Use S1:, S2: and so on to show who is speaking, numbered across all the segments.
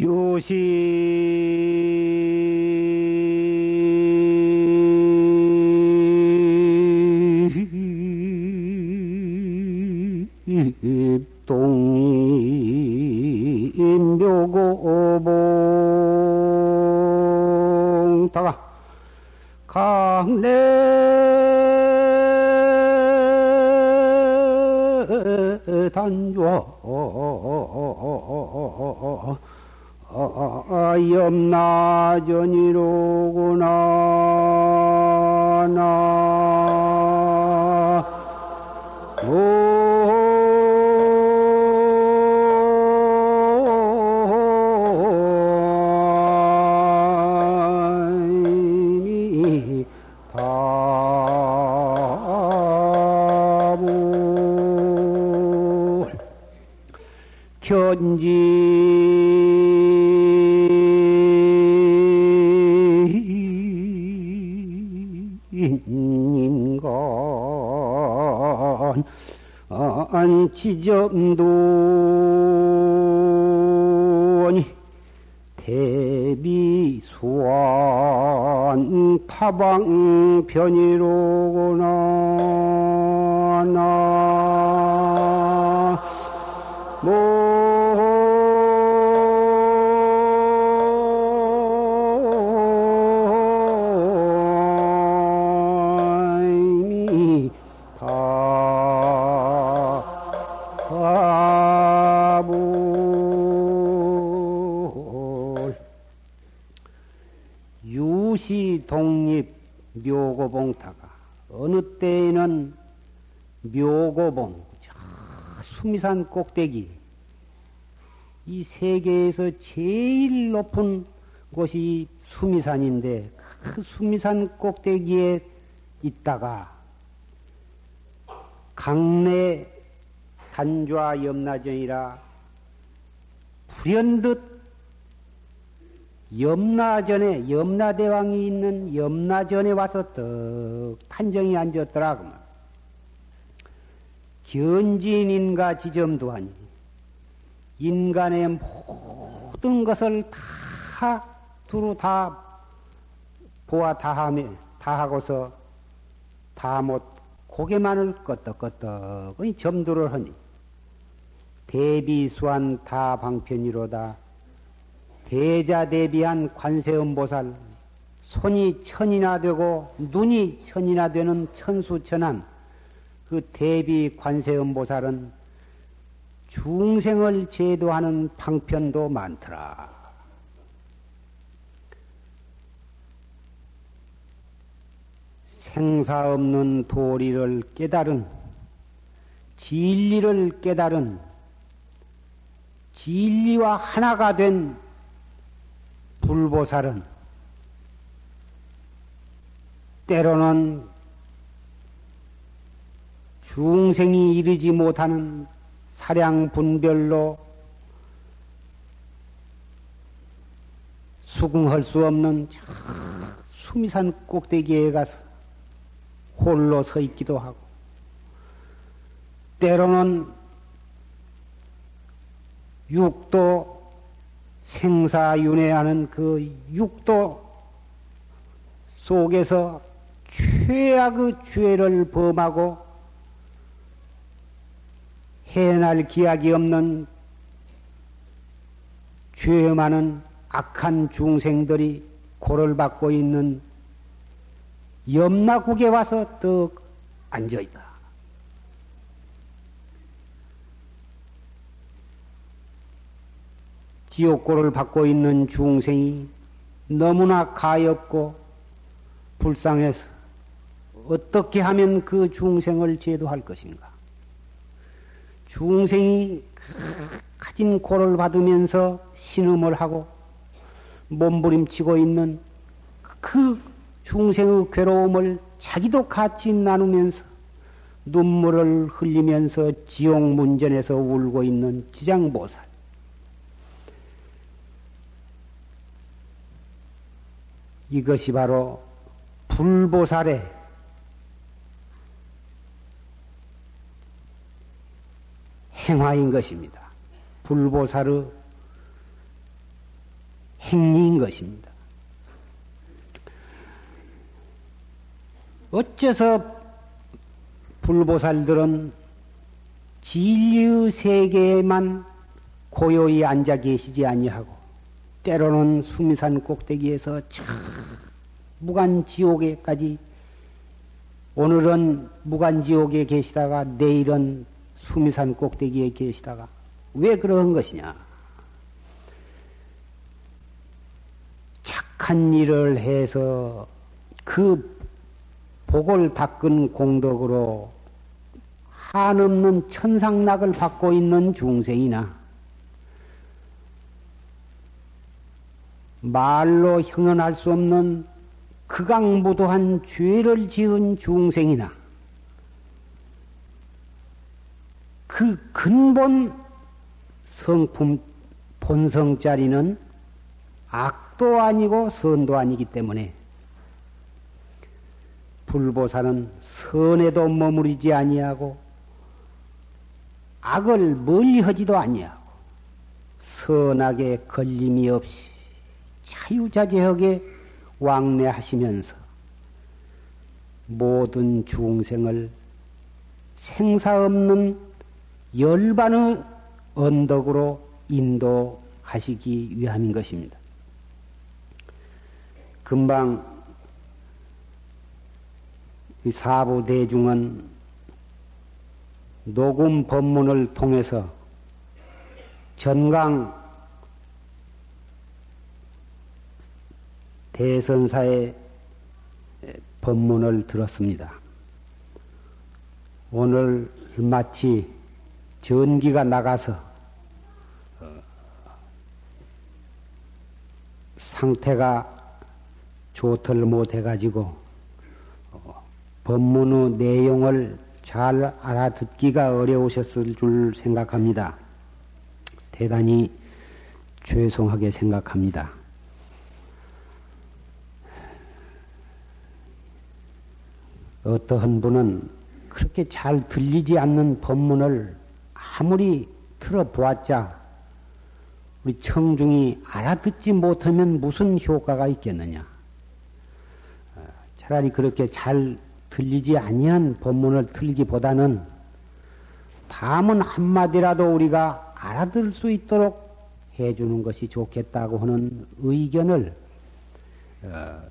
S1: 요시 지점도니 대비수완 타방편이로구나 나 수미산 꼭대기 이 세계에서 제일 높은 곳이 수미산인데 그 수미산 꼭대기에 있다가 강내 단좌 염라전이라 불현듯 염라전에 염라대왕이 있는 염라전에 와서 떡 탄정이 앉았더라 그만. 견진인가 지점도하니 인간의 모든 것을 다 두루 다 보아 다하며 다하고서 다 못 고개만을 끄덕끄덕 점도를 하니 대비수한 다 방편이로다. 대자 대비한 관세음보살 손이 천이나 되고 눈이 천이나 되는 천수천한 그 대비 관세음보살은 중생을 제도하는 방편도 많더라. 생사 없는 도리를 깨달은 진리를 깨달은 진리와 하나가 된 불보살은 때로는 중생이 이르지 못하는 사량 분별로 수긍할 수 없는 저 수미산 꼭대기에 가서 홀로 서 있기도 하고 때로는 육도 생사윤회하는 그 육도 속에서 최악의 죄를 범하고 해날 기약이 없는 죄 많은 악한 중생들이 고를 받고 있는 염라국에 와서 떡 앉아 있다. 지옥고를 받고 있는 중생이 너무나 가엾고 불쌍해서 어떻게 하면 그 중생을 제도할 것인가? 중생이 가진 고를 받으면서 신음을 하고 몸부림치고 있는 그 중생의 괴로움을 자기도 같이 나누면서 눈물을 흘리면서 지옥 문전에서 울고 있는 지장보살. 이것이 바로 불보살의 행화인 것입니다. 불보살의 행리인 것입니다. 어째서 불보살들은 진리의 세계에만 고요히 앉아 계시지 아니하고 때로는 수미산 꼭대기에서 저 무간 지옥에까지 오늘은 무간 지옥에 계시다가 내일은 수미산 꼭대기에 계시다가 왜 그런 것이냐? 착한 일을 해서 그 복을 닦은 공덕으로 한없는 천상락을 받고 있는 중생이나 말로 형언할 수 없는 극악무도한 죄를 지은 중생이나 그 근본 성품 본성 자리는 악도 아니고 선도 아니기 때문에 불보사는 선에도 머무르지 아니하고 악을 멀리하지도 아니하고 선악에 걸림이 없이 자유자재하게 왕래하시면서 모든 중생을 생사 없는 열반의 언덕으로 인도하시기 위함인 것입니다. 금방 사부 대중은 녹음 법문을 통해서 전강 대선사의 법문을 들었습니다. 오늘 마치 전기가 나가서 상태가 좋들 못해가지고 법문의 내용을 잘 알아듣기가 어려우셨을 줄 생각합니다. 대단히 죄송하게 생각합니다. 어떠한 분은 그렇게 잘 들리지 않는 법문을 아무리 들어보았자 우리 청중이 알아듣지 못하면 무슨 효과가 있겠느냐. 어, 차라리 그렇게 잘 들리지 아니한 법문을 틀기보다는 다음은 한마디라도 우리가 알아들 수 있도록 해주는 것이 좋겠다고 하는 의견을 어,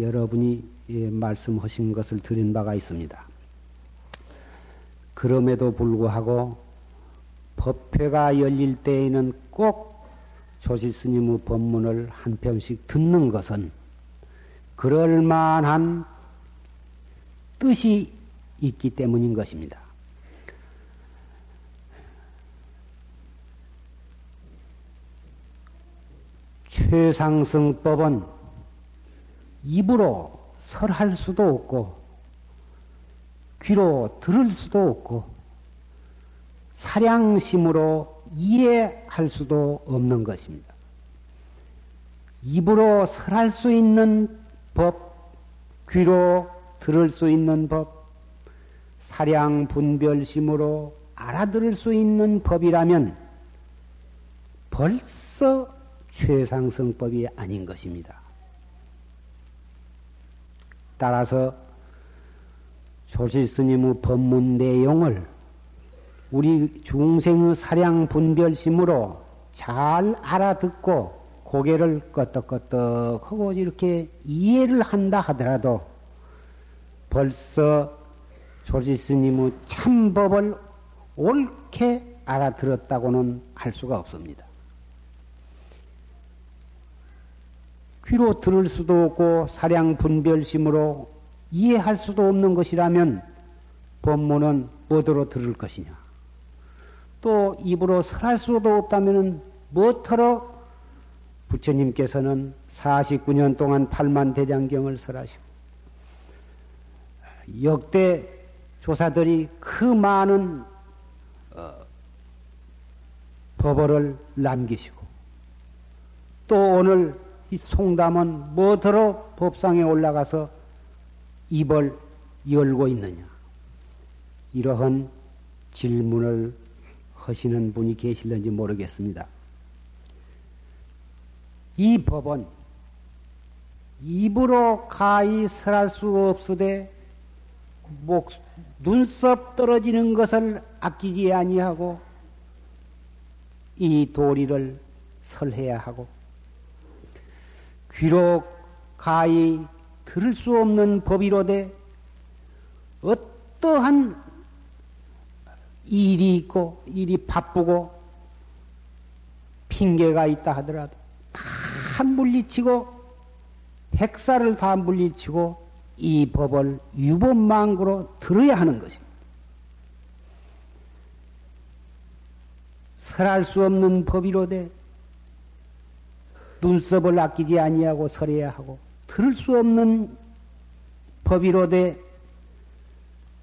S1: 여러분이 예, 말씀하신 것을 들은 바가 있습니다. 그럼에도 불구하고 법회가 열릴 때에는 꼭 조시 스님의 법문을 한 편씩 듣는 것은 그럴 만한 뜻이 있기 때문인 것입니다. 최상승법은 입으로 설할 수도 없고, 귀로 들을 수도 없고, 사량심으로 이해할 수도 없는 것입니다. 입으로 설할 수 있는 법, 귀로 들을 수 있는 법, 사량 분별심으로 알아들을 수 있는 법이라면 벌써 최상승법이 아닌 것입니다. 따라서 조실 스님의 법문 내용을 우리 중생의 사량 분별심으로 잘 알아듣고 고개를 끄덕끄덕하고 이렇게 이해를 한다 하더라도 벌써 조지 스님의 참법을 옳게 알아들었다고는 할 수가 없습니다. 귀로 들을 수도 없고 사량 분별심으로 이해할 수도 없는 것이라면 법문은 뭐더러 들을 것이냐? 또 입으로 설할 수도 없다면 뭐터러 부처님께서는 49년 동안 8만 대장경을 설하시고 역대 조사들이 그 많은 어, 법어를 남기시고 또 오늘 이 송담은 뭐더러 법상에 올라가서 입을 열고 있느냐? 이러한 질문을 하시는 분이 계실는지 모르겠습니다. 이 법은 입으로 가히 설할 수 없으되 목 눈썹 떨어지는 것을 아끼지 아니하고 이 도리를 설해야 하고 귀로 가히 들을 수 없는 법이로되 어떠한 일이 있고 일이 바쁘고 핑계가 있다 하더라도 다 물리치고 백사를 다 물리치고 이 법을 유법망구로 들어야 하는 것입니다. 설할 수 없는 법이로되 눈썹을 아끼지 아니하고 설해야 하고 들을 수 없는 법이로되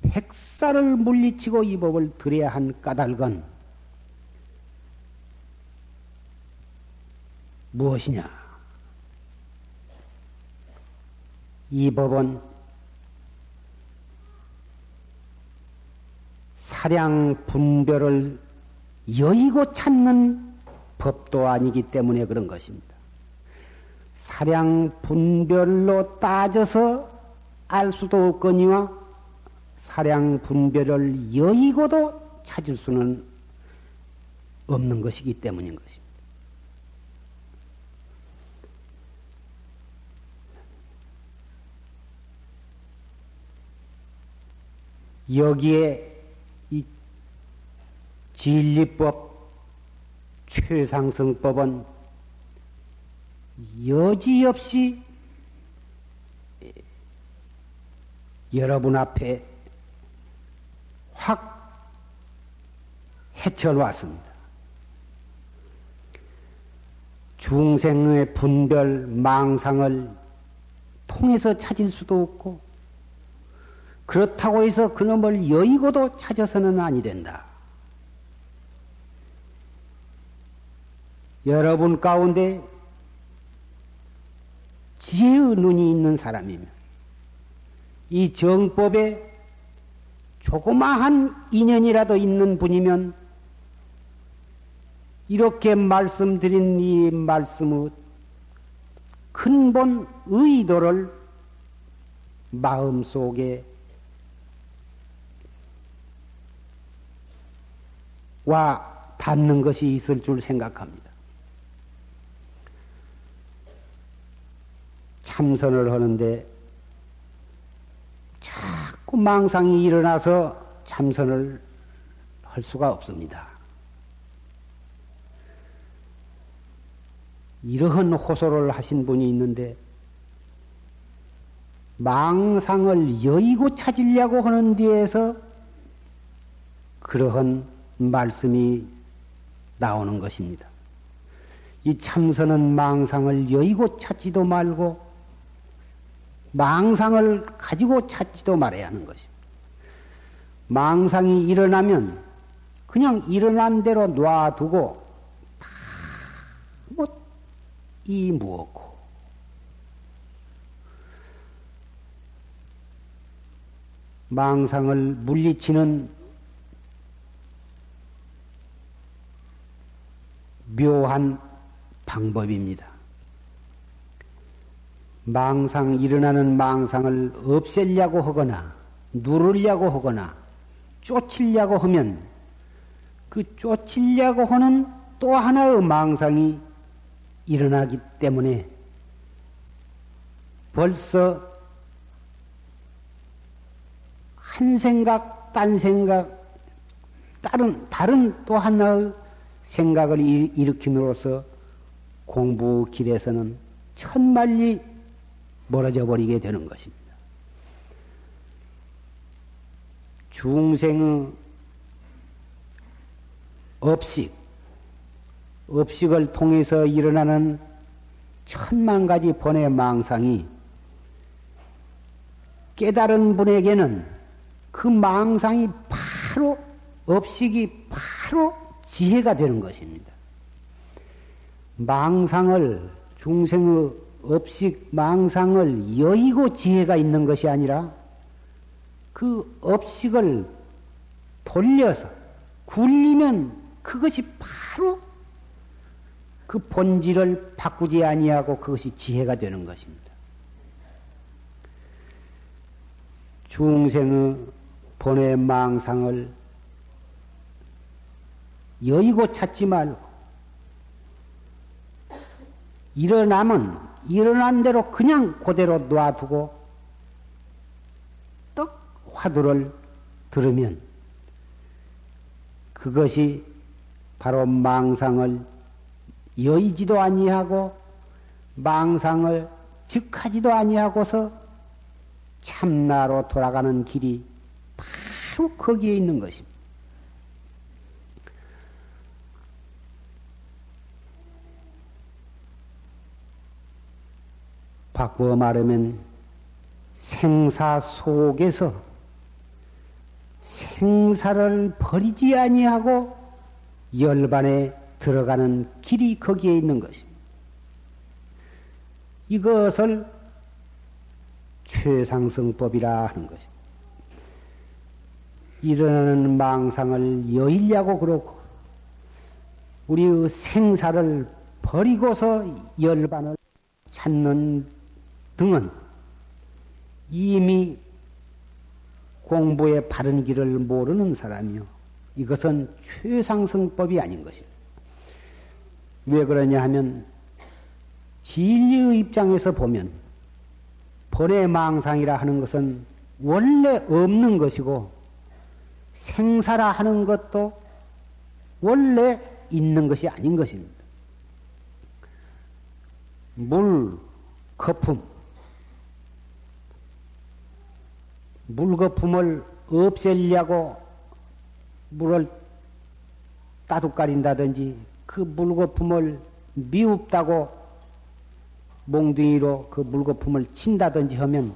S1: 백사를 물리치고 이 법을 들여야 한 까닭은 무엇이냐? 이 법은 사량 분별을 여의고 찾는 법도 아니기 때문에 그런 것입니다. 사량 분별로 따져서 알 수도 없거니와 사량 분별을 여의고도 찾을 수는 없는 것이기 때문인 것입니다. 여기에 이 진리법, 최상승법은 여지없이 여러분 앞에 확 해쳐 놓았습니다. 중생의 분별, 망상을 통해서 찾을 수도 없고, 그렇다고 해서 그놈을 여의고도 찾아서는 아니 된다. 여러분 가운데 지혜의 눈이 있는 사람이면 이 정법에 조그마한 인연이라도 있는 분이면 이렇게 말씀드린 이 말씀의 근본 의도를 마음속에 와 닿는 것이 있을 줄 생각합니다. 참선을 하는데 망상이 일어나서 참선을 할 수가 없습니다. 이러한 호소를 하신 분이 있는데 망상을 여의고 찾으려고 하는 데에서 그러한 말씀이 나오는 것입니다. 이 참선은 망상을 여의고 찾지도 말고 망상을 가지고 찾지도 말아야 하는 것입니다. 망상이 일어나면 그냥 일어난 대로 놔두고 다뭐이 무엇고 망상을 물리치는 묘한 방법입니다. 망상, 일어나는 망상을 없애려고 하거나, 누르려고 하거나, 쫓으려고 하면, 그 쫓으려고 하는 또 하나의 망상이 일어나기 때문에 벌써 한 생각, 딴 생각, 다른, 다른 또 하나의 생각을 일으킴으로써 공부 길에서는 천만리 멀어져 버리게 되는 것입니다. 중생의 업식, 업식을 통해서 일어나는 천만 가지 번의 망상이 깨달은 분에게는 그 망상이 바로 업식이 바로 지혜가 되는 것입니다. 망상을 중생의 업식 망상을 여의고 지혜가 있는 것이 아니라 그 업식을 돌려서 굴리면 그것이 바로 그 본질을 바꾸지 아니하고 그것이 지혜가 되는 것입니다. 중생의 본의 망상을 여의고 찾지 말고 일어나면 일어난 대로 그냥 그대로 놔두고 떡 화두를 들으면 그것이 바로 망상을 여의지도 아니하고 망상을 즉하지도 아니하고서 참나로 돌아가는 길이 바로 거기에 있는 것입니다. 바꾸어 말하면 생사 속에서 생사를 버리지 아니하고 열반에 들어가는 길이 거기에 있는 것입니다. 이것을 최상승법이라 하는 것입니다. 일어나는 망상을 여의려고 그렇고 우리의 생사를 버리고서 열반을 찾는 등은 이미 공부의 바른 길을 모르는 사람이요. 이것은 최상승법이 아닌 것입니다. 왜 그러냐 하면 진리의 입장에서 보면 번외 망상이라 하는 것은 원래 없는 것이고 생사라 하는 것도 원래 있는 것이 아닌 것입니다. 물, 거품, 물거품을 없애려고 물을 따둑거린다든지 그 물거품을 미웁다고 몽둥이로 그 물거품을 친다든지 하면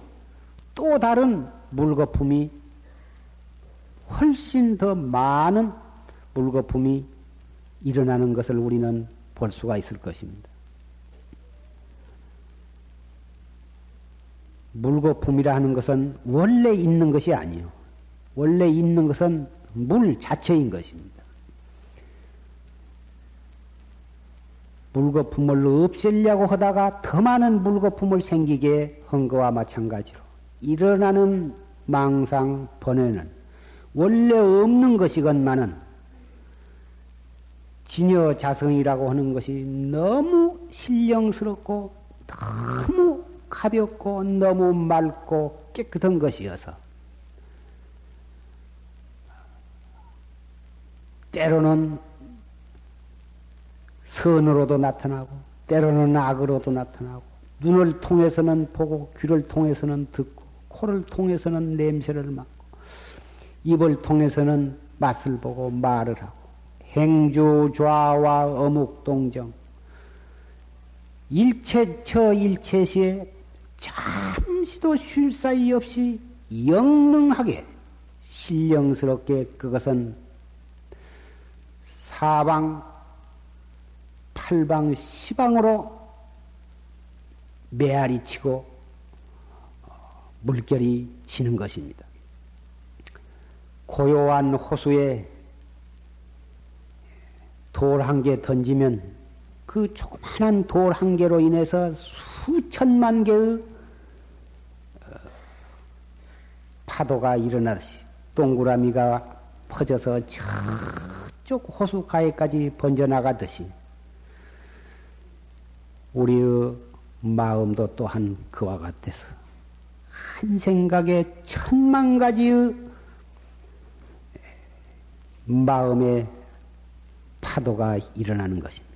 S1: 또 다른 물거품이 훨씬 더 많은 물거품이 일어나는 것을 우리는 볼 수가 있을 것입니다. 물거품이라 하는 것은 원래 있는 것이 아니요. 원래 있는 것은 물 자체인 것입니다. 물거품을 없애려고 하다가 더 많은 물거품을 생기게 한 거와 마찬가지로 일어나는 망상 번뇌는 원래 없는 것이건만은 진여 자성이라고 하는 것이 너무 신령스럽고 너무 가볍고 너무 맑고 깨끗한 것이어서 때로는 선으로도 나타나고 때로는 악으로도 나타나고 눈을 통해서는 보고 귀를 통해서는 듣고 코를 통해서는 냄새를 맡고 입을 통해서는 맛을 보고 말을 하고 행주 좌와 어묵 동정 일체 처 일체시에 잠시도 쉴 사이 없이 영능하게 신령스럽게 그것은 사방, 팔방, 시방으로 메아리 치고 물결이 지는 것입니다. 고요한 호수에 돌 한 개 던지면 그 조그마한 돌 한 개로 인해서 수천만 개의 파도가 일어나듯이 동그라미가 퍼져서 저쪽 호수 가에까지 번져나가듯이 우리의 마음도 또한 그와 같아서 한 생각에 천만 가지의 마음의 파도가 일어나는 것입니다.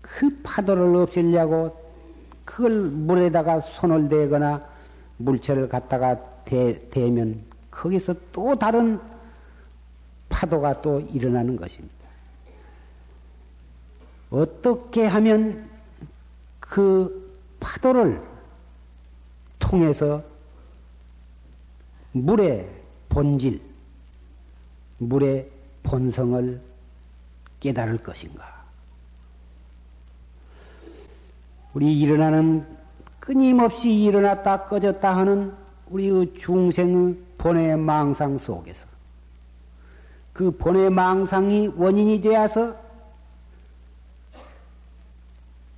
S1: 그 파도를 없애려고 그걸 물에다가 손을 대거나 물체를 갖다가 대, 대면 거기서 또 다른 파도가 또 일어나는 것입니다. 어떻게 하면 그 파도를 통해서 물의 본질, 물의 본성을 깨달을 것인가? 우리 일어나는 끊임없이 일어났다 꺼졌다 하는 우리의 중생의 본의 망상 속에서 그 본의 망상이 원인이 되어서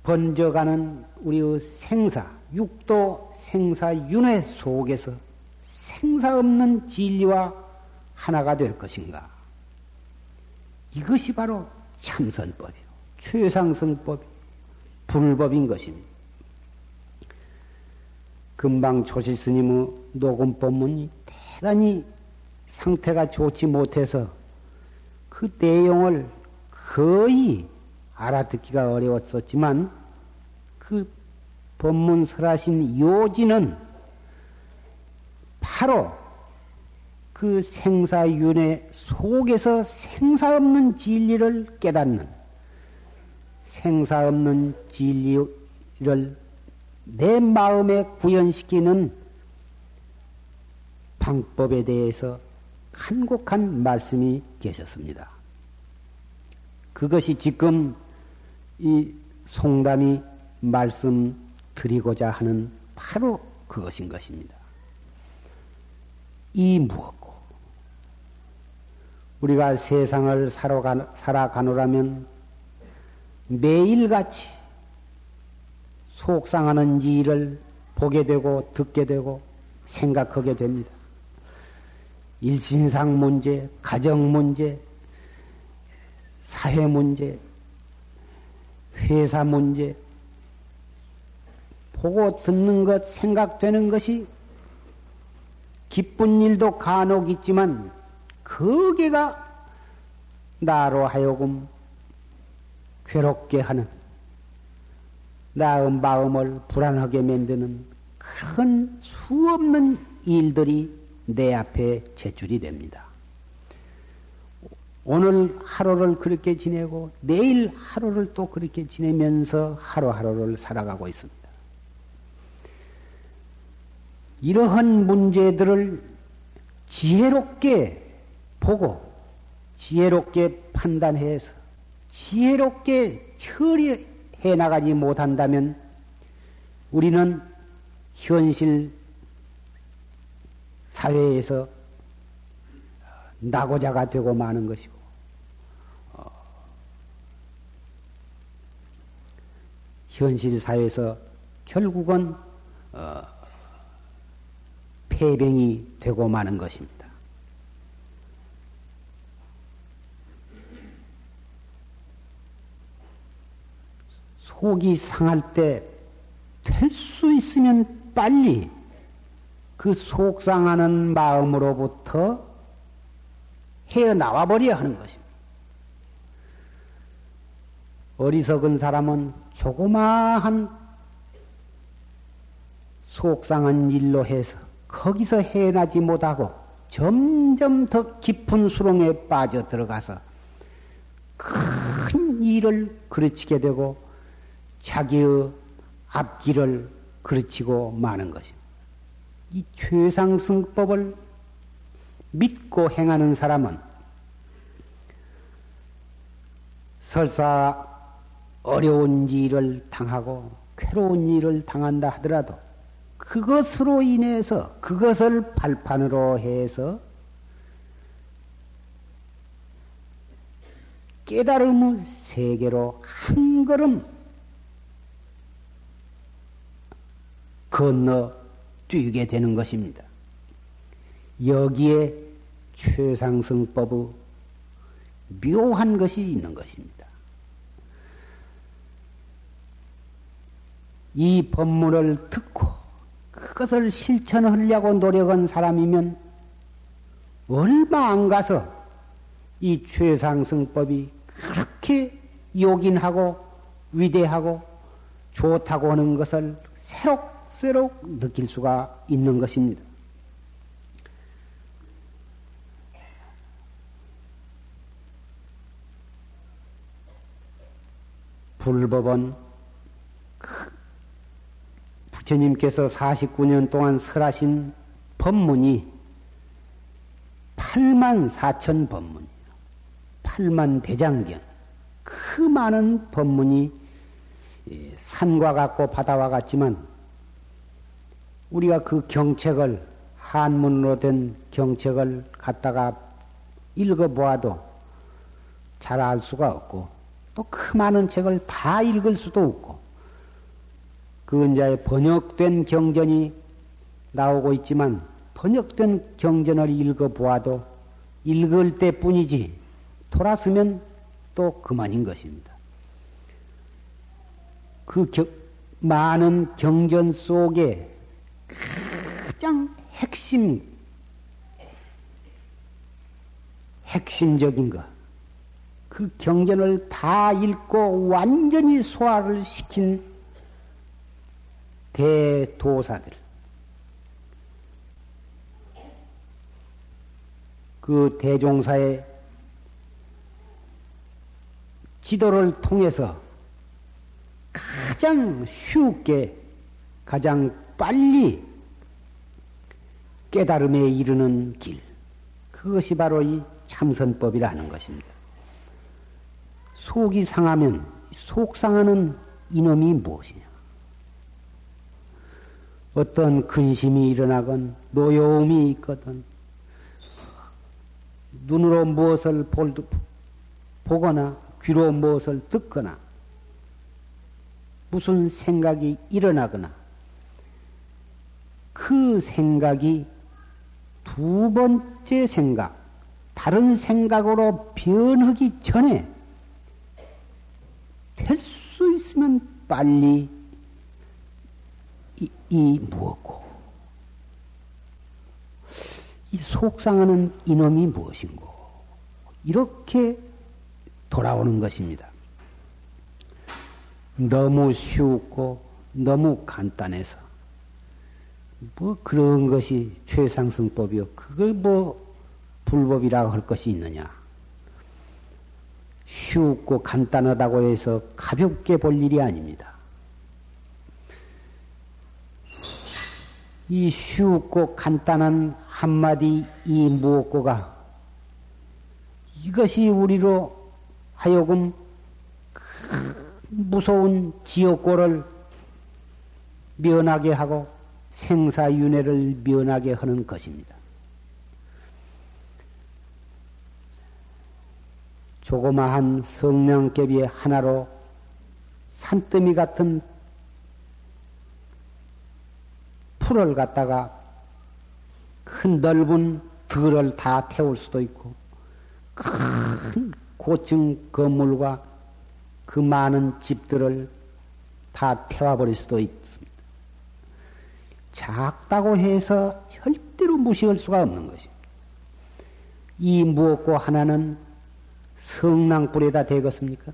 S1: 번져가는 우리의 생사, 육도 생사 윤회 속에서 생사 없는 진리와 하나가 될 것인가? 이것이 바로 참선법이요. 최상승법, 불법인 것입니다. 금방 조실 스님의 녹음 법문이 대단히 상태가 좋지 못해서 그 내용을 거의 알아듣기가 어려웠었지만 그 법문 설하신 요지는 바로 그 생사윤회 속에서 생사 없는 진리를 깨닫는 생사 없는 진리를 내 마음에 구현시키는 방법에 대해서 간곡한 말씀이 계셨습니다. 그것이 지금 이 송담이 말씀드리고자 하는 바로 그것인 것입니다. 이 무엇고 우리가 세상을 살아가노라면 매일같이 속상하는 일을 보게 되고 듣게 되고 생각하게 됩니다. 일신상 문제, 가정 문제, 사회 문제, 회사 문제, 보고 듣는 것, 생각되는 것이 기쁜 일도 간혹 있지만, 거기가 나로 하여금 괴롭게 하는, 나의 마음을 불안하게 만드는 그런 수없는 일들이 내 앞에 제출이 됩니다. 오늘 하루를 그렇게 지내고 내일 하루를 또 그렇게 지내면서 하루하루를 살아가고 있습니다. 이러한 문제들을 지혜롭게 보고 지혜롭게 판단해서 지혜롭게 처리 해 나가지 못한다면 우리는 현실 사회에서 나고자가 되고 마는 것이고, 어, 현실 사회에서 결국은 어, 폐병이 되고 마는 것입니다. 속이 상할 때 될 수 있으면 빨리 그 속상하는 마음으로부터 헤어나와 버려야 하는 것입니다. 어리석은 사람은 조그마한 속상한 일로 해서 거기서 헤어나지 못하고 점점 더 깊은 수렁에 빠져 들어가서 큰 일을 그르치게 되고 자기의 앞길을 그르치고 마는 것입니다. 이 최상승법을 믿고 행하는 사람은 설사 어려운 일을 당하고 괴로운 일을 당한다 하더라도 그것으로 인해서 그것을 발판으로 해서 깨달음의 세계로 한 걸음 건너 뛰게 되는 것입니다. 여기에 최상승법의 묘한 것이 있는 것입니다. 이 법문을 듣고 그것을 실천하려고 노력한 사람이면 얼마 안 가서 이 최상승법이 그렇게 요긴하고 위대하고 좋다고 하는 것을 새록 새록 느낄 수가 있는 것입니다. 불법은 부처님께서 49년 동안 설하신 법문이 8만 4천 법문이에요. 8만 대장경. 그 많은 법문이 산과 같고 바다와 같지만 우리가 그 경책을 한문으로 된 경책을 갖다가 읽어보아도 잘 알 수가 없고 또 그 많은 책을 다 읽을 수도 없고 그 은자의 번역된 경전이 나오고 있지만 번역된 경전을 읽어보아도 읽을 때 뿐이지 돌아서면 또 그만인 것입니다. 그 겨, 많은 경전 속에 가장 핵심, 핵심적인 것, 그 경전을 다 읽고 완전히 소화를 시킨 대도사들, 그 대종사의 지도를 통해서 가장 쉽게, 가장 빨리 깨달음에 이르는 길. 그것이 바로 이 참선법이라는 것입니다. 속이 상하면 속 상하는 이놈이 무엇이냐? 어떤 근심이 일어나건 노여움이 있거든 눈으로 무엇을 볼, 보거나 귀로 무엇을 듣거나 무슨 생각이 일어나거나 그 생각이 두 번째 생각, 다른 생각으로 변하기 전에 될 수 있으면 빨리 이, 이 무엇고 이 속상하는 이놈이 무엇인고 이렇게 돌아오는 것입니다. 너무 쉽고 너무 간단해서 뭐 그런 것이 최상승법이요. 그걸 뭐 불법이라고 할 것이 있느냐? 쉽고 간단하다고 해서 가볍게 볼 일이 아닙니다. 이 쉽고 간단한 한마디 이 무엇고가 이것이 우리로 하여금 무서운 지옥고를 면하게 하고 생사윤회를 면하게 하는 것입니다. 조그마한 성냥개비 하나로 산더미 같은 풀을 갖다가 큰 넓은 들을 다 태울 수도 있고 큰 고층 건물과 그 많은 집들을 다 태워버릴 수도 있습니다. 작다고 해서 절대로 무시할 수가 없는 것입니다. 이 무엇고 하나는 성낭불에다 되겠습니까?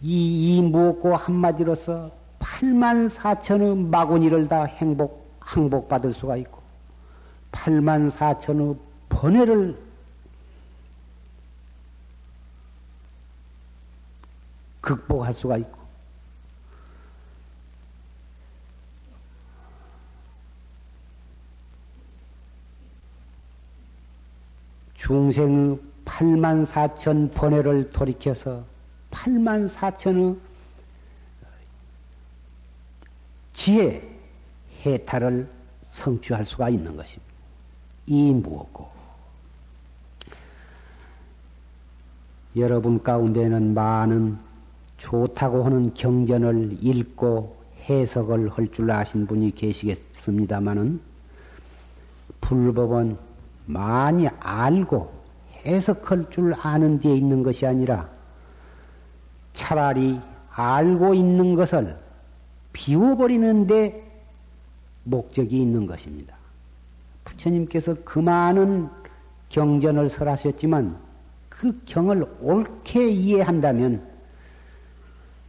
S1: 이, 이 무엇고 한마디로서 8만 4천의 마구니를 다 행복, 항복받을 수가 있고, 8만 4천의 번뇌를 극복할 수가 있고, 중생의 8만 4천 번뇌를 돌이켜서 8만 4천의 지혜, 해탈을 성취할 수가 있는 것입니다. 이 무엇고? 여러분 가운데는 많은 좋다고 하는 경전을 읽고 해석을 할 줄 아신 분이 계시겠습니다마는 불법은 많이 알고 해석할 줄 아는 데에 있는 것이 아니라 차라리 알고 있는 것을 비워버리는데 목적이 있는 것입니다. 부처님께서 그 많은 경전을 설하셨지만 그 경을 옳게 이해한다면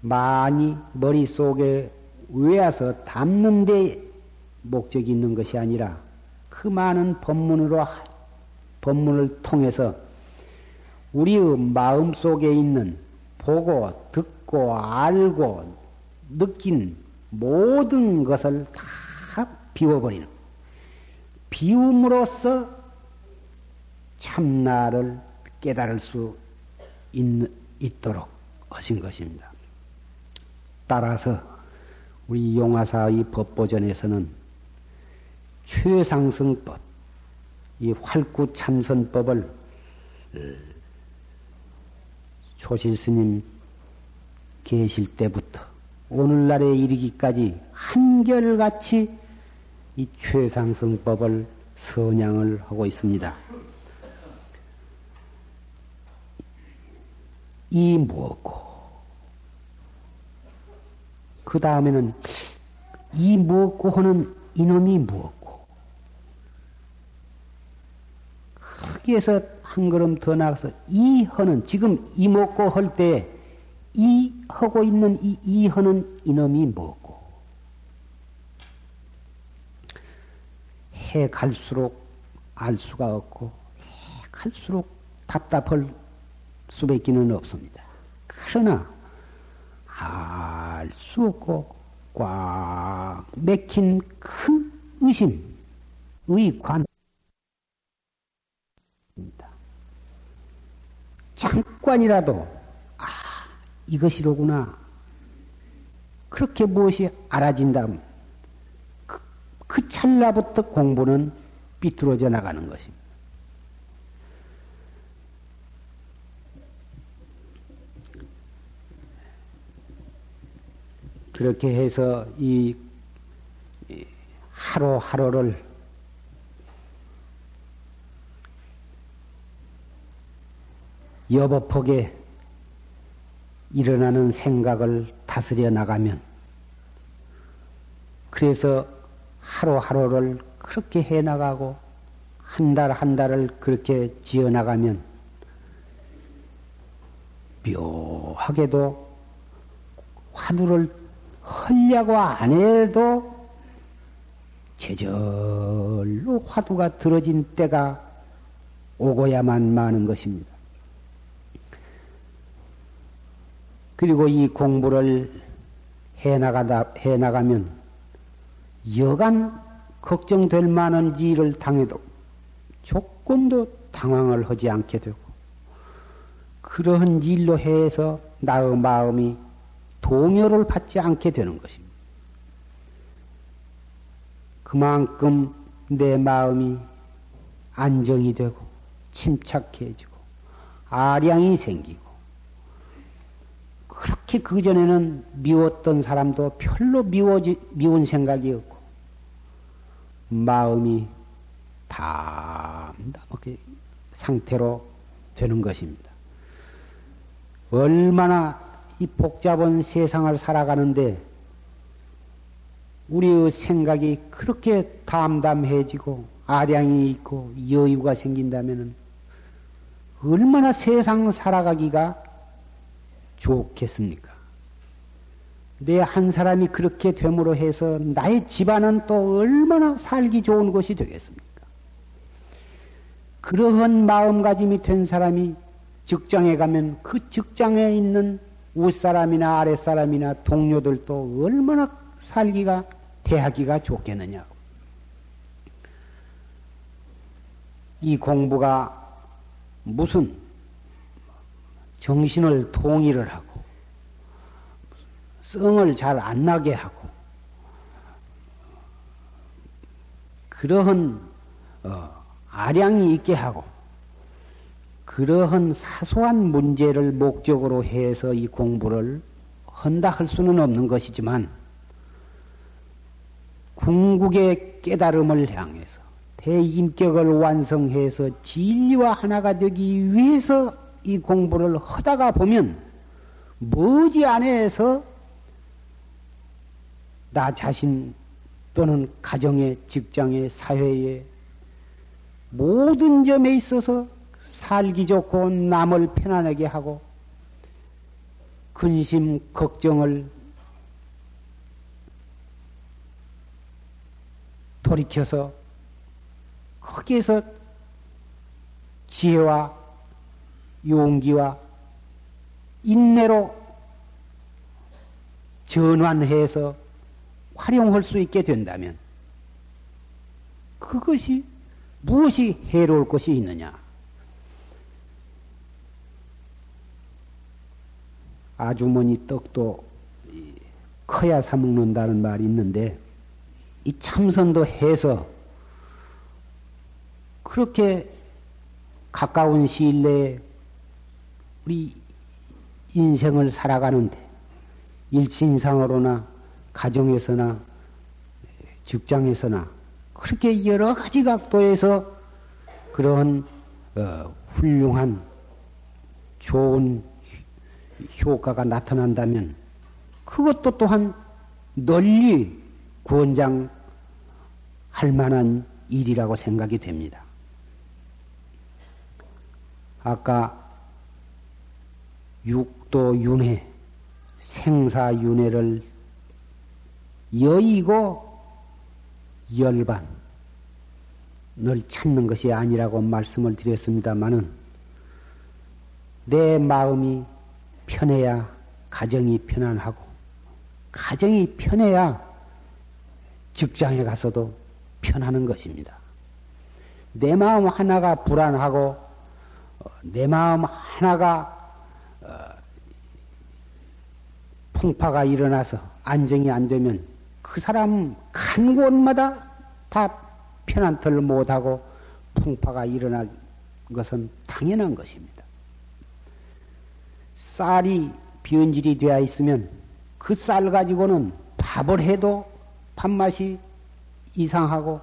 S1: 많이 머릿속에 외워서 담는 데 목적이 있는 것이 아니라 그 많은 법문으로 법문을 통해서 우리의 마음 속에 있는 보고 듣고 알고 느낀 모든 것을 다 비워버리는 비움으로써 참나를 깨달을 수 있, 있도록 하신 것입니다. 따라서 우리 용화사의 법보전에서는 최상승법, 이 활구 참선법을 조실 스님 계실 때부터 오늘날에 이르기까지 한결같이 이 최상승법을 선양을 하고 있습니다. 이 무엇고 그 다음에는 이 무엇고 하는 이놈이 무엇고 거기에서 한 걸음 더 나가서 이 허는 지금 이 먹고 할 때 이 하고 있는 이, 이 허는 이놈이 뭐고 해 갈수록 알 수가 없고 해 갈수록 답답할 수밖에는 없습니다. 그러나 알 수 없고 꽉 맥힌 큰 의심, 의 관 잠깐이라도 아 이것이로구나 그렇게 무엇이 알아진다면 그, 그 찰나부터 공부는 삐뚤어져 나가는 것입니다. 그렇게 해서 이 하루하루를 여법하게 일어나는 생각을 다스려 나가면 그래서 하루하루를 그렇게 해 나가고 한달한 달을 그렇게 지어 나가면 묘하게도 화두를 헐려고 안 해도 제절로 화두가 들어진 때가 오고야만 마는 것입니다. 그리고 이 공부를 해 나가다 해 나가면 여간 걱정될 만한 일을 당해도 조금도 당황을 하지 않게 되고 그러한 일로 해서 나의 마음이 동요를 받지 않게 되는 것입니다. 그만큼 내 마음이 안정이 되고 침착해지고 아량이 생기고 그렇게 그전에는 미웠던 사람도 별로 미워지, 미운 생각이 없고 마음이 담담하게 상태로 되는 것입니다. 얼마나 이 복잡한 세상을 살아가는데 우리의 생각이 그렇게 담담해지고 아량이 있고 여유가 생긴다면 얼마나 세상 살아가기가 좋겠습니까? 내 한 사람이 그렇게 됨으로 해서 나의 집안은 또 얼마나 살기 좋은 것이 되겠습니까? 그러한 마음가짐이 된 사람이 직장에 가면 그 직장에 있는 윗사람이나 아랫사람이나 동료들도 얼마나 살기가, 대하기가 좋겠느냐고. 이 공부가 무슨 정신을 통일을 하고, 성을 잘 안 나게 하고, 그러한, 어, 아량이 있게 하고, 그러한 사소한 문제를 목적으로 해서 이 공부를 한다 할 수는 없는 것이지만 궁극의 깨달음을 향해서 대인격을 완성해서 진리와 하나가 되기 위해서 이 공부를 하다가 보면 머지 안에서 나 자신 또는 가정의 직장의 사회의 모든 점에 있어서 살기 좋고 남을 편안하게 하고 근심 걱정을 돌이켜서 거기에서 지혜와 용기와 인내로 전환해서 활용할 수 있게 된다면 그것이 무엇이 해로울 것이 있느냐? 아주머니 떡도 커야 사먹는다는 말이 있는데 이 참선도 해서 그렇게 가까운 시일 내에 우리 인생을 살아가는데 일신상으로나 가정에서나 직장에서나 그렇게 여러 가지 각도에서 그런 어, 훌륭한 좋은 효과가 나타난다면 그것도 또한 널리 구원장 할 만한 일이라고 생각이 됩니다. 아까 육도 윤회, 생사 윤회를 여의고 열반을 찾는 것이 아니라고 말씀을 드렸습니다마는 내 마음이 편해야 가정이 편안하고 가정이 편해야 직장에 가서도 편하는 것입니다. 내 마음 하나가 불안하고 어, 내 마음 하나가 어, 풍파가 일어나서 안정이 안 되면 그 사람 간 곳마다 다 편안틀 못하고 풍파가 일어난 것은 당연한 것입니다. 쌀이 변질이 되어 있으면 그 쌀 가지고는 밥을 해도 밥맛이 이상하고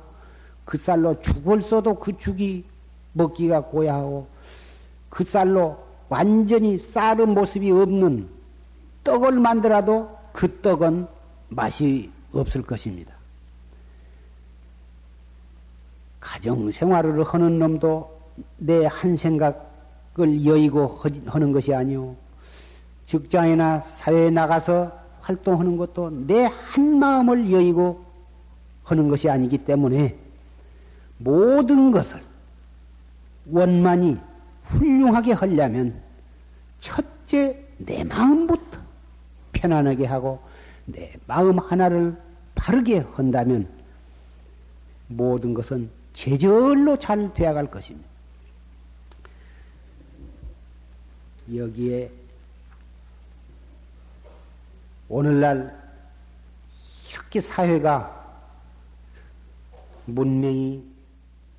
S1: 그 쌀로 죽을 써도 그 죽이 먹기가 고야하고 그 쌀로 완전히 쌀의 모습이 없는 떡을 만들어도 그 떡은 맛이 없을 것입니다. 가정 생활을 하는 놈도 내 한 생각을 여의고 하는 것이 아니오. 직장이나 사회에 나가서 활동하는 것도 내 한 마음을 여의고 하는 것이 아니기 때문에 모든 것을 원만히 훌륭하게 하려면 첫째 내 마음부터 편안하게 하고 내 마음 하나를 바르게 한다면 모든 것은 제절로 잘 되어갈 것입니다. 여기에 오늘날 이렇게 사회가 문명이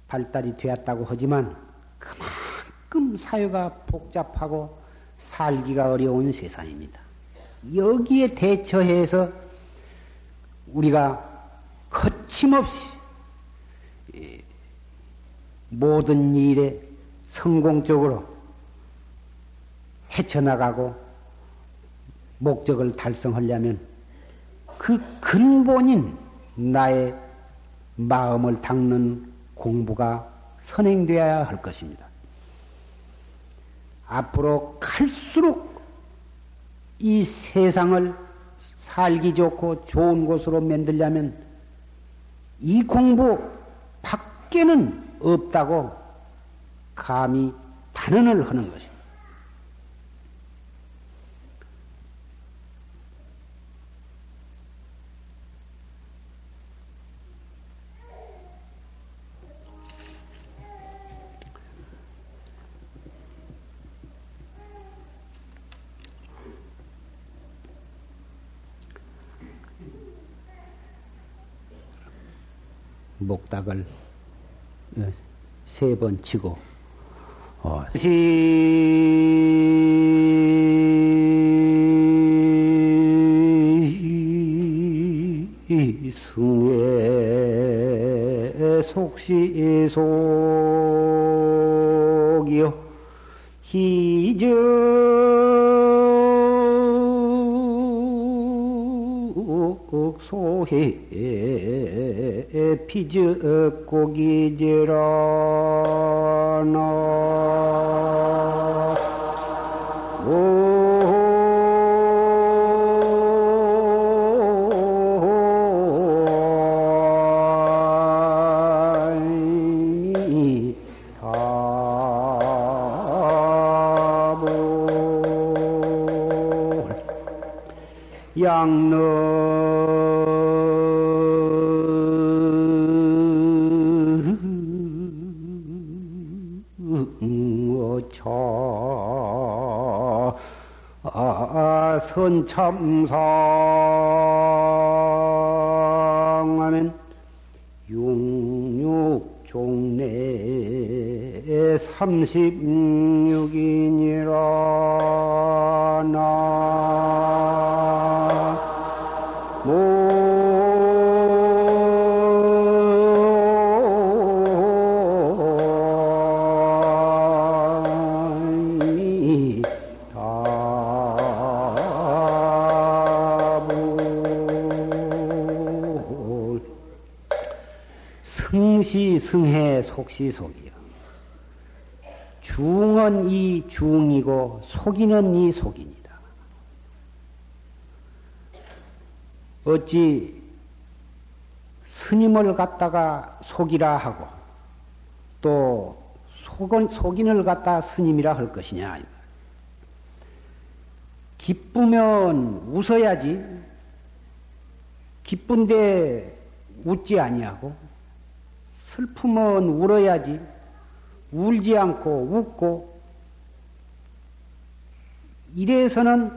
S1: 발달이 되었다고 하지만 그만큼 사회가 복잡하고 살기가 어려운 세상입니다. 여기에 대처해서 우리가 거침없이 모든 일에 성공적으로 헤쳐나가고 목적을 달성하려면 그 근본인 나의 마음을 닦는 공부가 선행되어야 할 것입니다. 앞으로 갈수록 이 세상을 살기 좋고 좋은 곳으로 만들려면 이 공부 밖에는 없다고 감히 단언을 하는 것입니다. 목닥을 세 번 치고 어, 시 승의 속시 속이요 희적 소해 피적고기지라나 참상하면 육육 종내 삼십육이니라 나 승시승해 속시 속이요. 중은 이 중이고 속이는 이 속입니다. 어찌 스님을 갖다가 속이라 하고 또 속은, 속인을 갖다 스님이라 할 것이냐. 기쁘면 웃어야지. 기쁜데 웃지 아니하고 슬프면 울어야지. 울지 않고 웃고 이래서는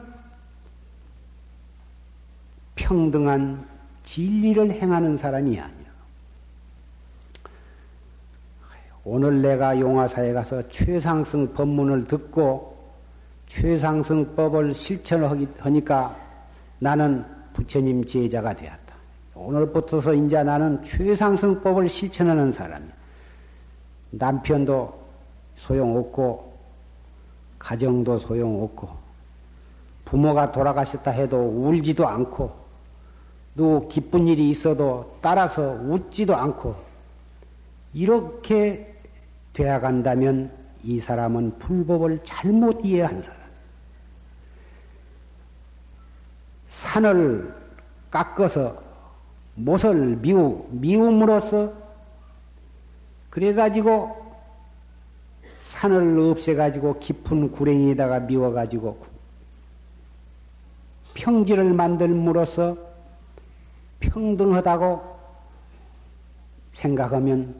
S1: 평등한 진리를 행하는 사람이 아니야. 오늘 내가 용화사에 가서 최상승 법문을 듣고 최상승법을 실천하니까 나는 부처님 제자가 되었다. 오늘부터서 이제 나는 최상승법을 실천하는 사람이야. 남편도 소용없고, 가정도 소용없고, 부모가 돌아가셨다 해도 울지도 않고, 또 기쁜 일이 있어도 따라서 웃지도 않고, 이렇게 되어 간다면 이 사람은 불법을 잘못 이해한 사람. 산을 깎아서 못을 미우, 미움으로써 그래가지고 산을 없애가지고 깊은 구랭이에다가 미워가지고 평지를 만들므로써 평등하다고 생각하면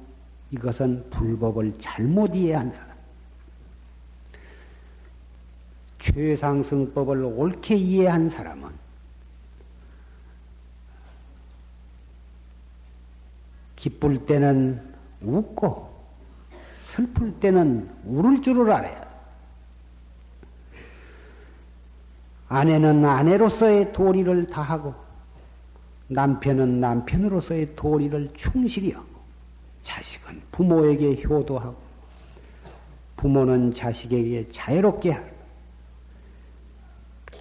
S1: 이것은 불법을 잘못 이해한 사람. 최상승법을 옳게 이해한 사람은 기쁠 때는 웃고 슬플 때는 울을 줄을 알아야. 아내는 아내로서의 도리를 다하고 남편은 남편으로서의 도리를 충실히 하고 자식은 부모에게 효도하고 부모는 자식에게 자유롭게 하고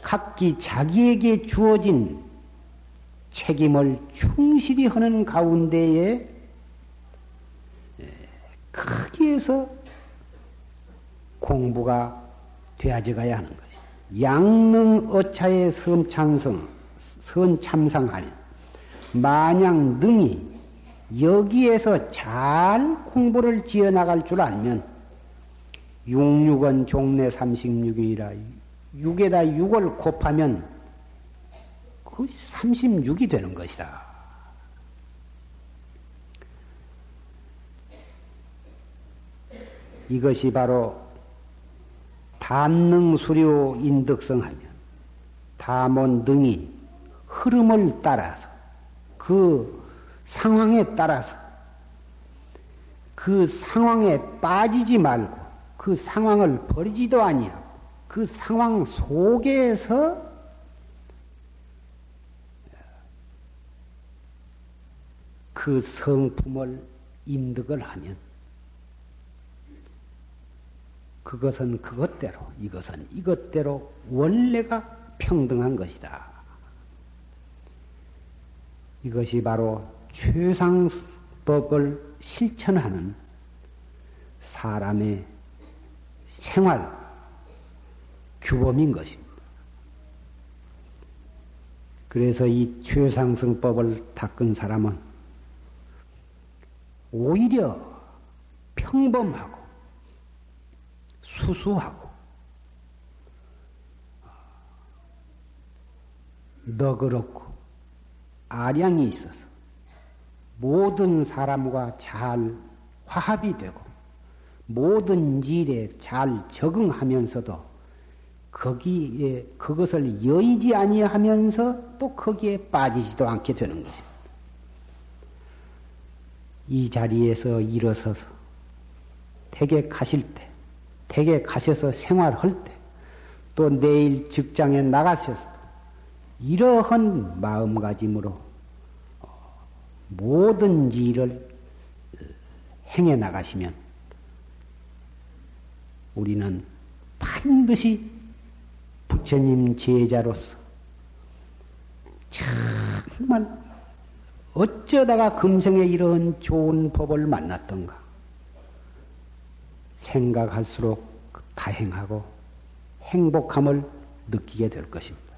S1: 각기 자기에게 주어진 책임을 충실히 하는 가운데에 크기에서 공부가 되어져 가야 하는 것이. 양능 어차의 섬창성, 선참상하니, 마냥 능히 여기에서 잘 공부를 지어 나갈 줄 알면, 66은 종래 36이라 6에다 6을 곱하면 그것이 36이 되는 것이다. 이것이 바로 단능수료 인덕성 하면 다몬 등이 흐름을 따라서 그 상황에 따라서 그 상황에 빠지지 말고 그 상황을 버리지도 아니하고 그 상황 속에서 그 성품을 인득을 하면 그것은 그것대로, 이것은 이것대로 원래가 평등한 것이다. 이것이 바로 최상법을 실천하는 사람의 생활 규범인 것입니다. 그래서 이 최상승법을 닦은 사람은 오히려 평범하고 수수하고 너그럽고 아량이 있어서 모든 사람과 잘 화합이 되고 모든 일에 잘 적응하면서도 거기에 그것을 여의지 아니하면서 또 거기에 빠지지도 않게 되는 것입니다. 이 자리에서 일어서서 댁에 가실 때 댁에 가셔서 생활할 때, 또 내일 직장에 나가셔서 이러한 마음가짐으로 모든 일을 행해 나가시면 우리는 반드시 부처님 제자로서 정말 어쩌다가 금생에 이런 좋은 법을 만났던가? 생각할수록 다행하고 행복함을 느끼게 될 것입니다.